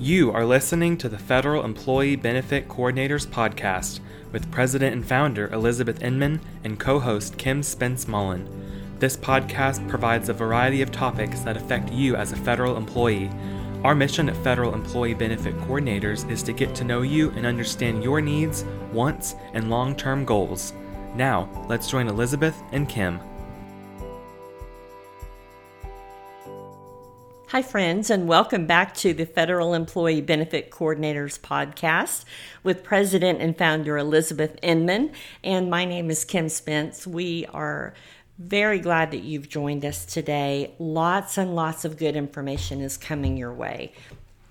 You are listening to the Federal Employee Benefit Coordinators Podcast with President and Founder Elizabeth Inman and co host Kim Spence Mullen. This podcast provides a variety of topics that affect you as a federal employee. Our mission at Federal Employee Benefit Coordinators is to get to know you and understand your needs, wants, and long term goals. Now, let's join Elizabeth and Kim. Hi, friends, and welcome back to the Federal Employee Benefit Coordinators podcast with President and Founder Elizabeth Inman. And my name is Kim Spence. We are very glad that you've joined us today. Lots and lots of good information is coming your way.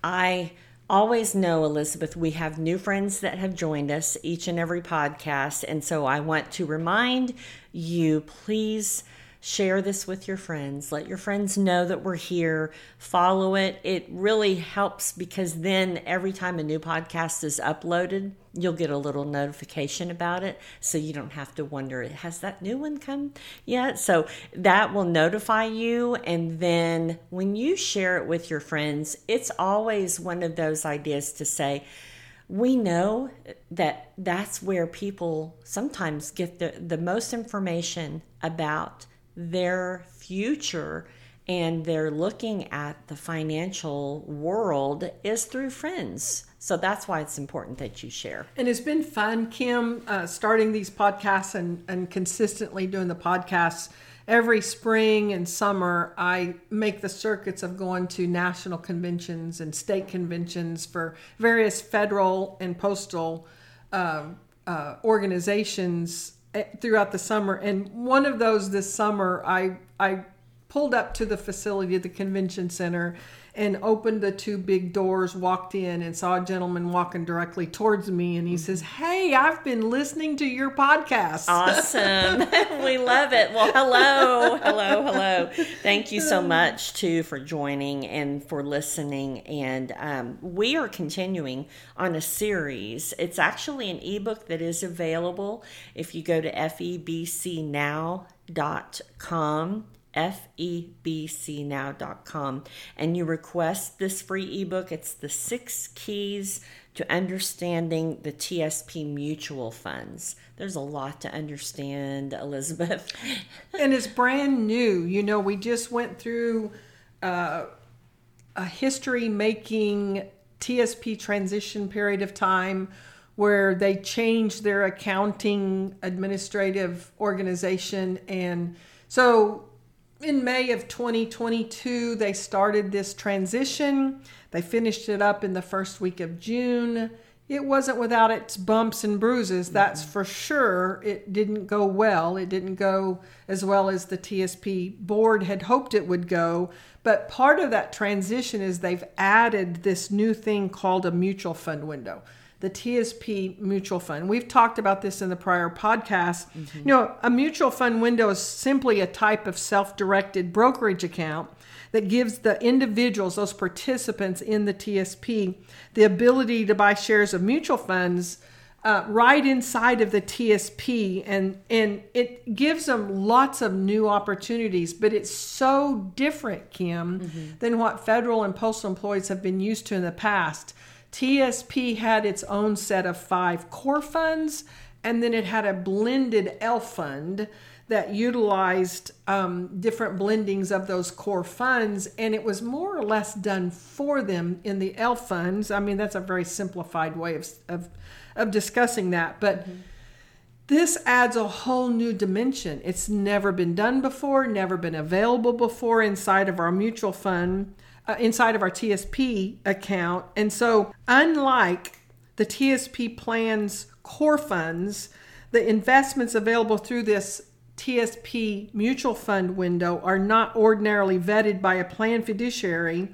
I always know, Elizabeth, we have new friends that have joined us each and every podcast. And so I want to remind you, please share this with your friends. Let your friends know that we're here. Follow it. It really helps because then every time a new podcast is uploaded, you'll get a little notification about it. So you don't have to wonder, has that new one come yet? So that will notify you. And then when you share it with your friends, it's always one of those ideas to say, we know that that's where people sometimes get the, the most information about their future and they're looking at the financial world is through friends. So that's why it's important that you share. And it's been fun, Kim, uh, starting these podcasts and, and consistently doing the podcasts. Every spring and summer, I make the circuits of going to national conventions and state conventions for various federal and postal uh, uh, organizations Eh, throughout the summer. And one of those this summer, I I pulled up to the facility the convention center and opened the two big doors, walked in, and saw a gentleman walking directly towards me. And he says, Hey, I've been listening to your podcast. Awesome. we love it. Well, hello, hello, hello. Thank you so much, too, for joining and for listening. And um, we are continuing on a series. It's actually an ebook that is available if you go to febcnow.com febcnow.com and you request this free ebook. It's the six keys to understanding the TSP mutual funds. There's a lot to understand, Elizabeth. and it's brand new. You know, we just went through uh, a history making TSP transition period of time where they changed their accounting administrative organization and so in May of 2022, they started this transition. They finished it up in the first week of June. It wasn't without its bumps and bruises, that's mm-hmm. for sure. It didn't go well. It didn't go as well as the TSP board had hoped it would go. But part of that transition is they've added this new thing called a mutual fund window the TSP mutual fund. We've talked about this in the prior podcast. Mm-hmm. You know, a mutual fund window is simply a type of self directed brokerage account that gives the individuals, those participants in the TSP, the ability to buy shares of mutual funds. Uh, right inside of the TSP, and and it gives them lots of new opportunities. But it's so different, Kim, mm-hmm. than what federal and postal employees have been used to in the past. TSP had its own set of five core funds, and then it had a blended L fund that utilized um, different blendings of those core funds, and it was more or less done for them in the L funds. I mean, that's a very simplified way of, of, of discussing that, but. Mm-hmm. This adds a whole new dimension. It's never been done before, never been available before inside of our mutual fund uh, inside of our TSP account. And so, unlike the TSP plan's core funds, the investments available through this TSP mutual fund window are not ordinarily vetted by a plan fiduciary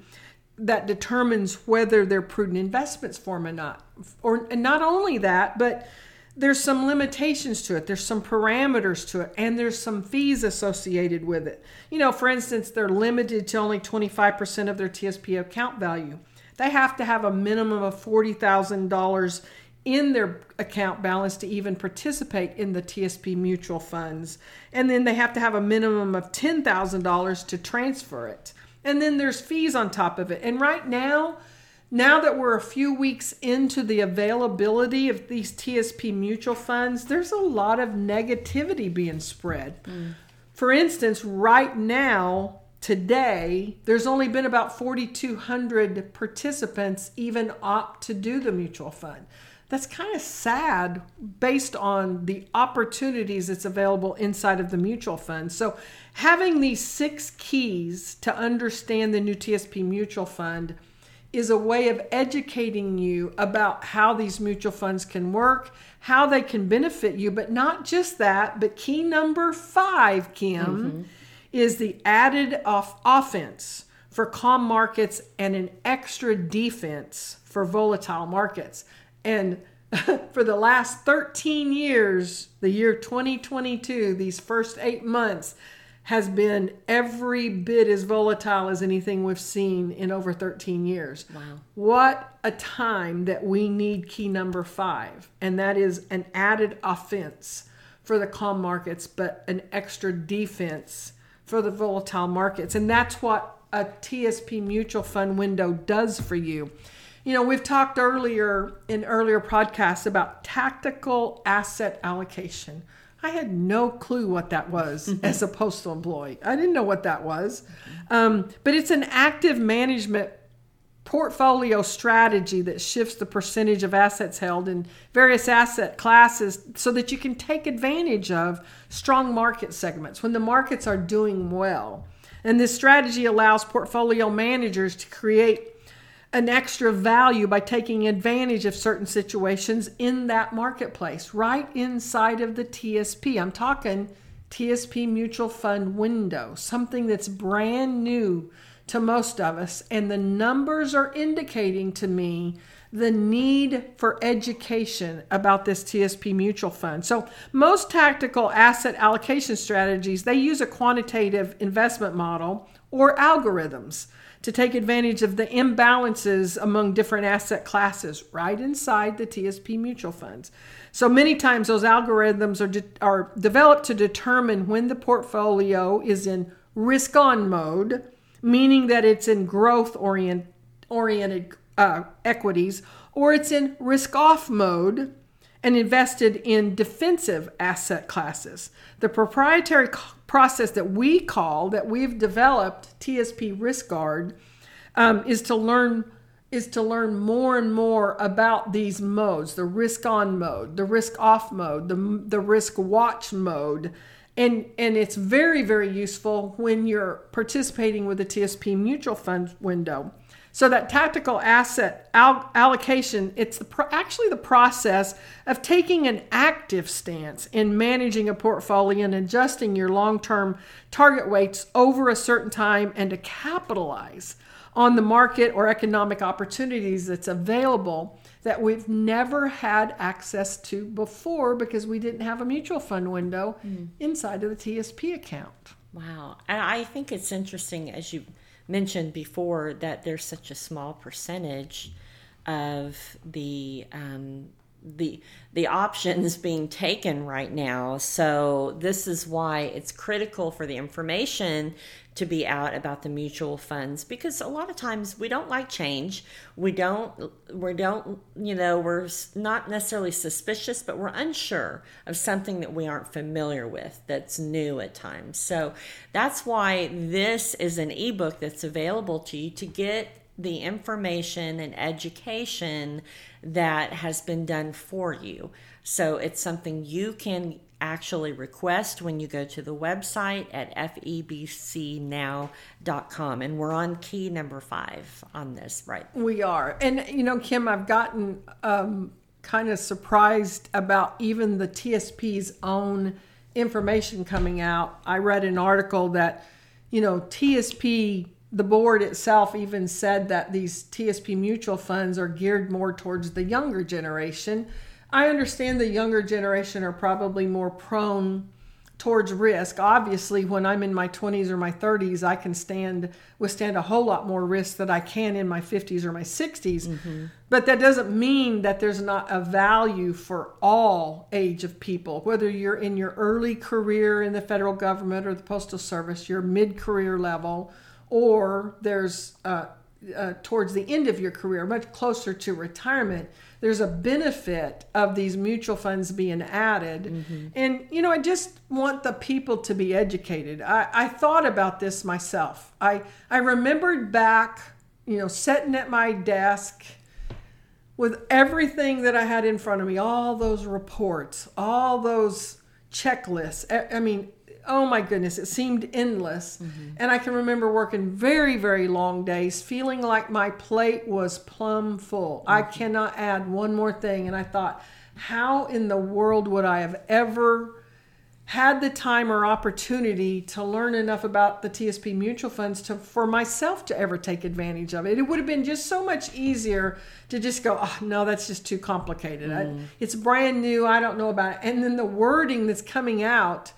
that determines whether they're prudent investments for or not. Or and not only that, but there's some limitations to it. There's some parameters to it, and there's some fees associated with it. You know, for instance, they're limited to only 25% of their TSP account value. They have to have a minimum of $40,000 in their account balance to even participate in the TSP mutual funds. And then they have to have a minimum of $10,000 to transfer it. And then there's fees on top of it. And right now, now that we're a few weeks into the availability of these TSP mutual funds, there's a lot of negativity being spread. Mm. For instance, right now, today, there's only been about 4,200 participants even opt to do the mutual fund. That's kind of sad based on the opportunities that's available inside of the mutual fund. So, having these six keys to understand the new TSP mutual fund is a way of educating you about how these mutual funds can work, how they can benefit you, but not just that, but key number five, Kim, mm-hmm. is the added off offense for calm markets and an extra defense for volatile markets. And for the last 13 years, the year 2022, these first eight months, has been every bit as volatile as anything we've seen in over 13 years. Wow. What a time that we need key number five, and that is an added offense for the calm markets, but an extra defense for the volatile markets. And that's what a TSP mutual fund window does for you. You know, we've talked earlier in earlier podcasts about tactical asset allocation I had no clue what that was as a postal employee. I didn't know what that was. Um, but it's an active management portfolio strategy that shifts the percentage of assets held in various asset classes so that you can take advantage of strong market segments when the markets are doing well. And this strategy allows portfolio managers to create an extra value by taking advantage of certain situations in that marketplace, right inside of the TSP. I'm talking TSP mutual fund window, something that's brand new to most of us. And the numbers are indicating to me the need for education about this TSP mutual fund. So most tactical asset allocation strategies, they use a quantitative investment model or algorithms to take advantage of the imbalances among different asset classes right inside the TSP mutual funds. So many times those algorithms are, de- are developed to determine when the portfolio is in risk on mode, meaning that it's in growth orient- oriented uh, equities, or it's in risk off mode and invested in defensive asset classes. The proprietary process that we call, that we've developed, TSP Risk Guard, um, is to learn is to learn more and more about these modes the risk on mode the risk off mode the, the risk watch mode and and it's very very useful when you're participating with the tsp mutual fund window so that tactical asset al- allocation, it's the pro- actually the process of taking an active stance in managing a portfolio and adjusting your long-term target weights over a certain time and to capitalize on the market or economic opportunities that's available that we've never had access to before because we didn't have a mutual fund window mm. inside of the TSP account. Wow. And I think it's interesting as you mentioned before that there's such a small percentage of the um, the the options being taken right now. So this is why it's critical for the information to be out about the mutual funds because a lot of times we don't like change. We don't we don't you know we're not necessarily suspicious but we're unsure of something that we aren't familiar with that's new at times. So that's why this is an ebook that's available to you to get the information and education that has been done for you. So it's something you can actually request when you go to the website at febcnow.com. And we're on key number five on this, right? We are. And, you know, Kim, I've gotten um, kind of surprised about even the TSP's own information coming out. I read an article that, you know, TSP the board itself even said that these TSP mutual funds are geared more towards the younger generation. I understand the younger generation are probably more prone towards risk. Obviously, when I'm in my 20s or my 30s, I can stand withstand a whole lot more risk than I can in my 50s or my 60s. Mm-hmm. But that doesn't mean that there's not a value for all age of people, whether you're in your early career in the federal government or the postal service, your mid-career level, or there's uh, uh, towards the end of your career, much closer to retirement, there's a benefit of these mutual funds being added. Mm-hmm. And, you know, I just want the people to be educated. I, I thought about this myself. I, I remembered back, you know, sitting at my desk with everything that I had in front of me, all those reports, all those checklists. I, I mean, oh my goodness, it seemed endless. Mm-hmm. And I can remember working very, very long days, feeling like my plate was plumb full. Mm-hmm. I cannot add one more thing. And I thought, how in the world would I have ever had the time or opportunity to learn enough about the TSP mutual funds to for myself to ever take advantage of it. It would have been just so much easier to just go, oh no, that's just too complicated. Mm. I, it's brand new. I don't know about it. And then the wording that's coming out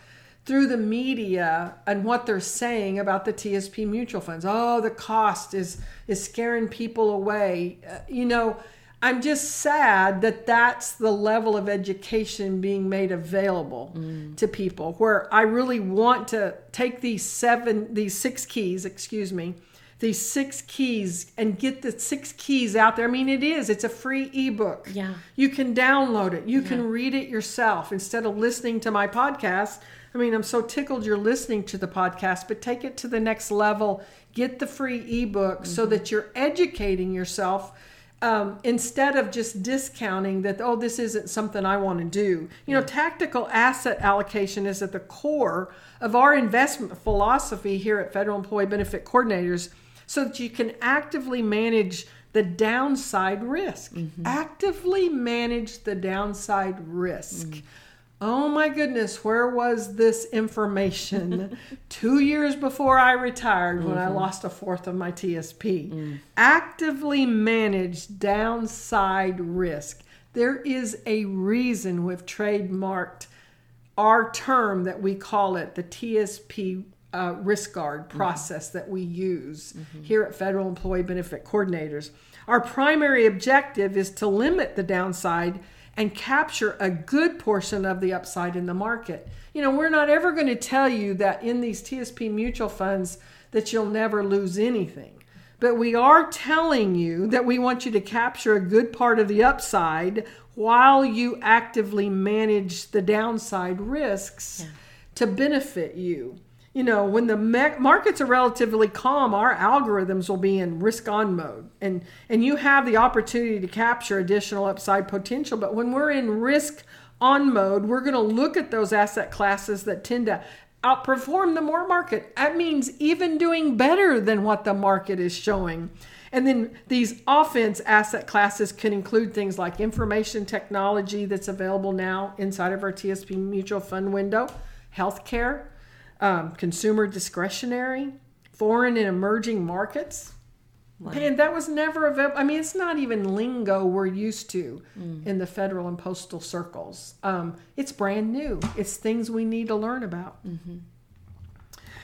through the media and what they're saying about the TSP mutual funds. Oh, the cost is is scaring people away. Uh, you know, I'm just sad that that's the level of education being made available mm. to people where I really want to take these seven these six keys, excuse me, these six keys and get the six keys out there. I mean, it is, it's a free ebook. Yeah. You can download it, you yeah. can read it yourself instead of listening to my podcast I mean, I'm so tickled you're listening to the podcast, but take it to the next level. Get the free ebook mm-hmm. so that you're educating yourself um, instead of just discounting that, oh, this isn't something I want to do. You know, tactical asset allocation is at the core of our investment philosophy here at Federal Employee Benefit Coordinators so that you can actively manage the downside risk. Mm-hmm. Actively manage the downside risk. Mm-hmm oh my goodness, where was this information two years before I retired when mm-hmm. I lost a fourth of my TSP? Mm. Actively manage downside risk. There is a reason we've trademarked our term that we call it the TSP uh, risk guard mm-hmm. process mm-hmm. that we use mm-hmm. here at Federal Employee Benefit Coordinators. Our primary objective is to limit the downside and capture a good portion of the upside in the market. You know, we're not ever going to tell you that in these TSP mutual funds that you'll never lose anything. But we are telling you that we want you to capture a good part of the upside while you actively manage the downside risks yeah. to benefit you you know, when the markets are relatively calm, our algorithms will be in risk on mode, and and you have the opportunity to capture additional upside potential. But when we're in risk on mode, we're going to look at those asset classes that tend to outperform the more market. That means even doing better than what the market is showing. And then these offense asset classes can include things like information technology that's available now inside of our TSP mutual fund window, healthcare um, consumer discretionary, foreign and emerging markets. Wow. And that was never available. I mean, it's not even lingo we're used to mm. in the federal and postal circles. Um, it's brand new. It's things we need to learn about. Mm-hmm.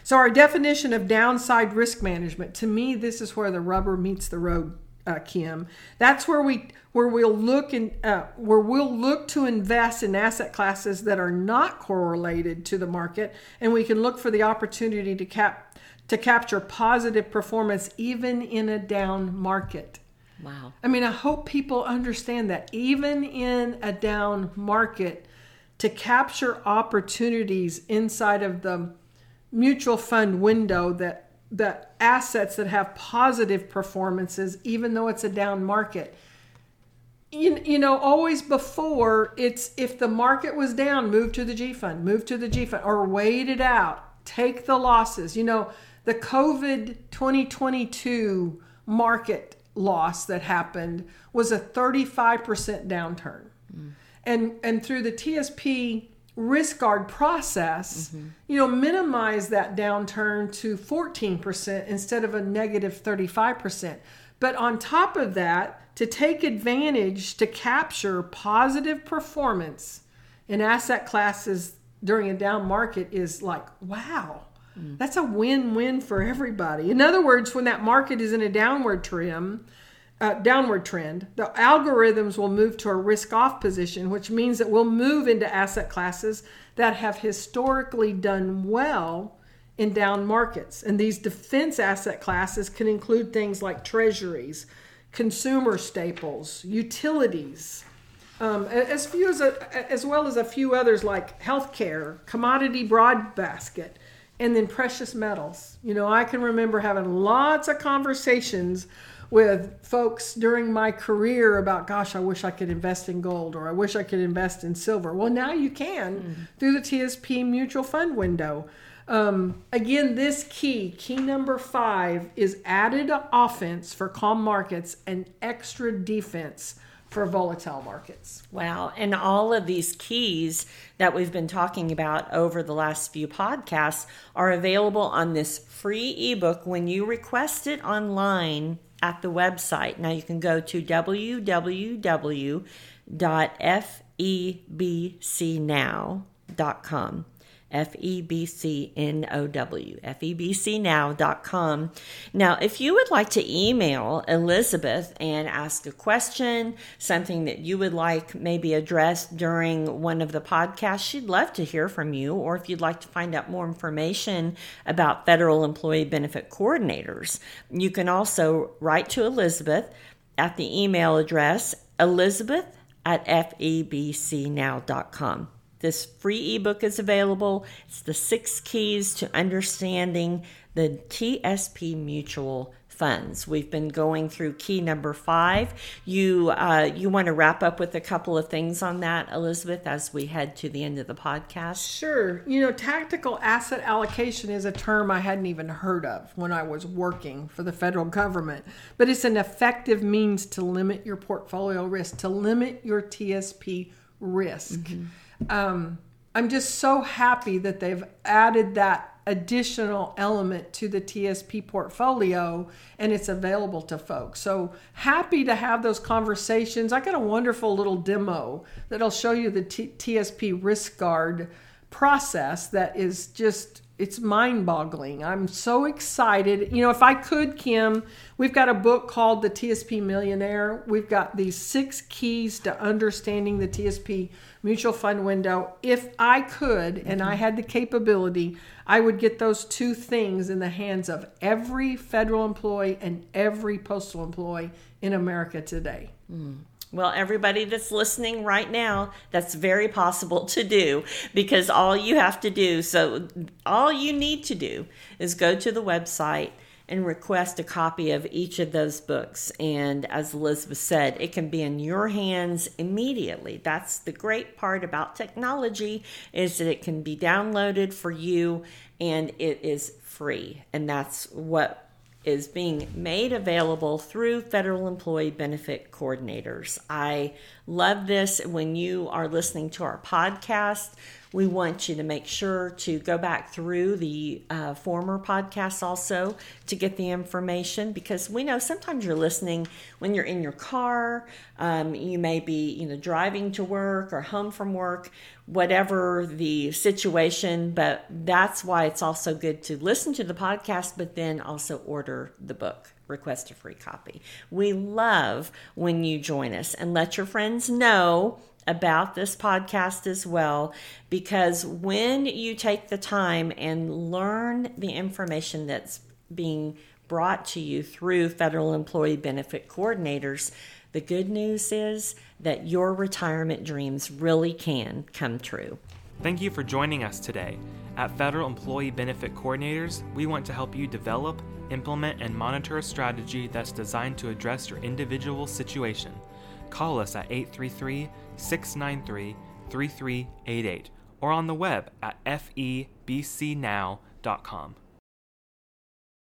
So, our definition of downside risk management to me, this is where the rubber meets the road uh, Kim. That's where we where we'll look in uh, where we'll look to invest in asset classes that are not correlated to the market, and we can look for the opportunity to cap to capture positive performance even in a down market. Wow. I mean, I hope people understand that even in a down market, to capture opportunities inside of the mutual fund window that the assets that have positive performances, even though it's a down market. You, you know, always before it's if the market was down, move to the G fund, move to the G fund, or wait it out, take the losses. You know, the COVID 2022 market loss that happened was a 35% downturn. Mm. And and through the TSP risk guard process, mm-hmm. you know, minimize that downturn to 14% instead of a negative 35%. But on top of that, to take advantage to capture positive performance in asset classes during a down market is like, wow, mm. that's a win win for everybody. In other words, when that market is in a downward trim, uh, downward trend, the algorithms will move to a risk off position, which means that we'll move into asset classes that have historically done well in down markets. And these defense asset classes can include things like treasuries, consumer staples, utilities, um, as few as a, as well as a few others like healthcare, commodity broad basket, and then precious metals. You know, I can remember having lots of conversations with folks during my career about, gosh, I wish I could invest in gold or I wish I could invest in silver. Well, now you can mm-hmm. through the TSP mutual fund window. Um, again, this key, key number five, is added offense for calm markets and extra defense for volatile markets. Wow. And all of these keys that we've been talking about over the last few podcasts are available on this free ebook when you request it online at the website. Now you can go to www.febcnow.com F E B C N O W, febcnow.com. Now, if you would like to email Elizabeth and ask a question, something that you would like maybe addressed during one of the podcasts, she'd love to hear from you. Or if you'd like to find out more information about federal employee benefit coordinators, you can also write to Elizabeth at the email address elizabeth at febcnow.com. This free ebook is available. It's the six keys to understanding the TSP mutual funds. We've been going through key number five. You uh, you want to wrap up with a couple of things on that, Elizabeth, as we head to the end of the podcast. Sure. You know, tactical asset allocation is a term I hadn't even heard of when I was working for the federal government, but it's an effective means to limit your portfolio risk, to limit your TSP risk. Mm-hmm um, I'm just so happy that they've added that additional element to the TSP portfolio and it's available to folks. So happy to have those conversations. I got a wonderful little demo that'll show you the T- TSP risk guard process that is just it's mind-boggling. I'm so excited. You know, if I could, Kim, we've got a book called The TSP Millionaire. We've got these six keys to understanding the TSP mutual fund window. If I could and I had the capability, I would get those two things in the hands of every federal employee and every postal employee in America today. Mm. Well, everybody that's listening right now, that's very possible to do because all you have to do, so all you need to do is go to the website and request a copy of each of those books. And as Elizabeth said, it can be in your hands immediately. That's the great part about technology is that it can be downloaded for you and it is free. And that's what is being made available through federal employee benefit coordinators. I love this when you are listening to our podcast we want you to make sure to go back through the uh, former podcasts also to get the information because we know sometimes you're listening when you're in your car. Um, you may be, you know, driving to work or home from work, whatever the situation. But that's why it's also good to listen to the podcast, but then also order the book request a free copy. We love when you join us and let your friends know about this podcast as well because when you take the time and learn the information that's being brought to you through federal employee benefit coordinators, the good news is that your retirement dreams really can come true. Thank you for joining us today. At Federal Employee Benefit Coordinators, we want to help you develop, implement, and monitor a strategy that's designed to address your individual situation. Call us at 833 693 3388 or on the web at febcnow.com.